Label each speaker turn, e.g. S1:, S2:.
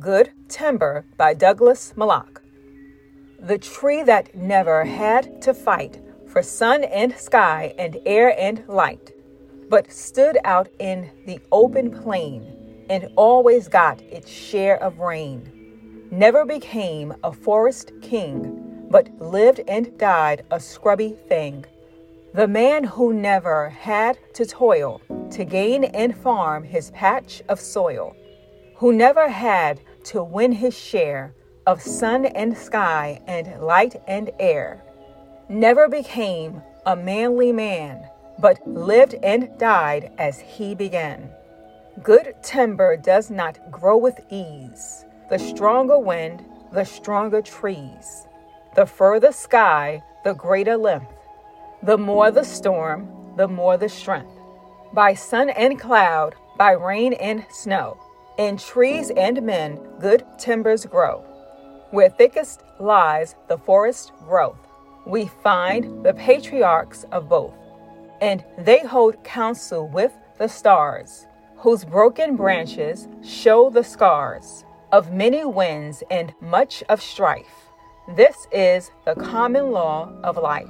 S1: Good Timber by Douglas Malloch. The tree that never had to fight for sun and sky and air and light, but stood out in the open plain and always got its share of rain, never became a forest king, but lived and died a scrubby thing. The man who never had to toil to gain and farm his patch of soil who never had to win his share of sun and sky and light and air, never became a manly man, but lived and died as he began. Good timber does not grow with ease. The stronger wind, the stronger trees. The further sky, the greater length. The more the storm, the more the strength. By sun and cloud, by rain and snow in trees and men, good timbers grow. Where thickest lies the forest growth, we find the patriarchs of both, and they hold counsel with the stars, whose broken branches show the scars of many winds and much of strife. This is the common law of life.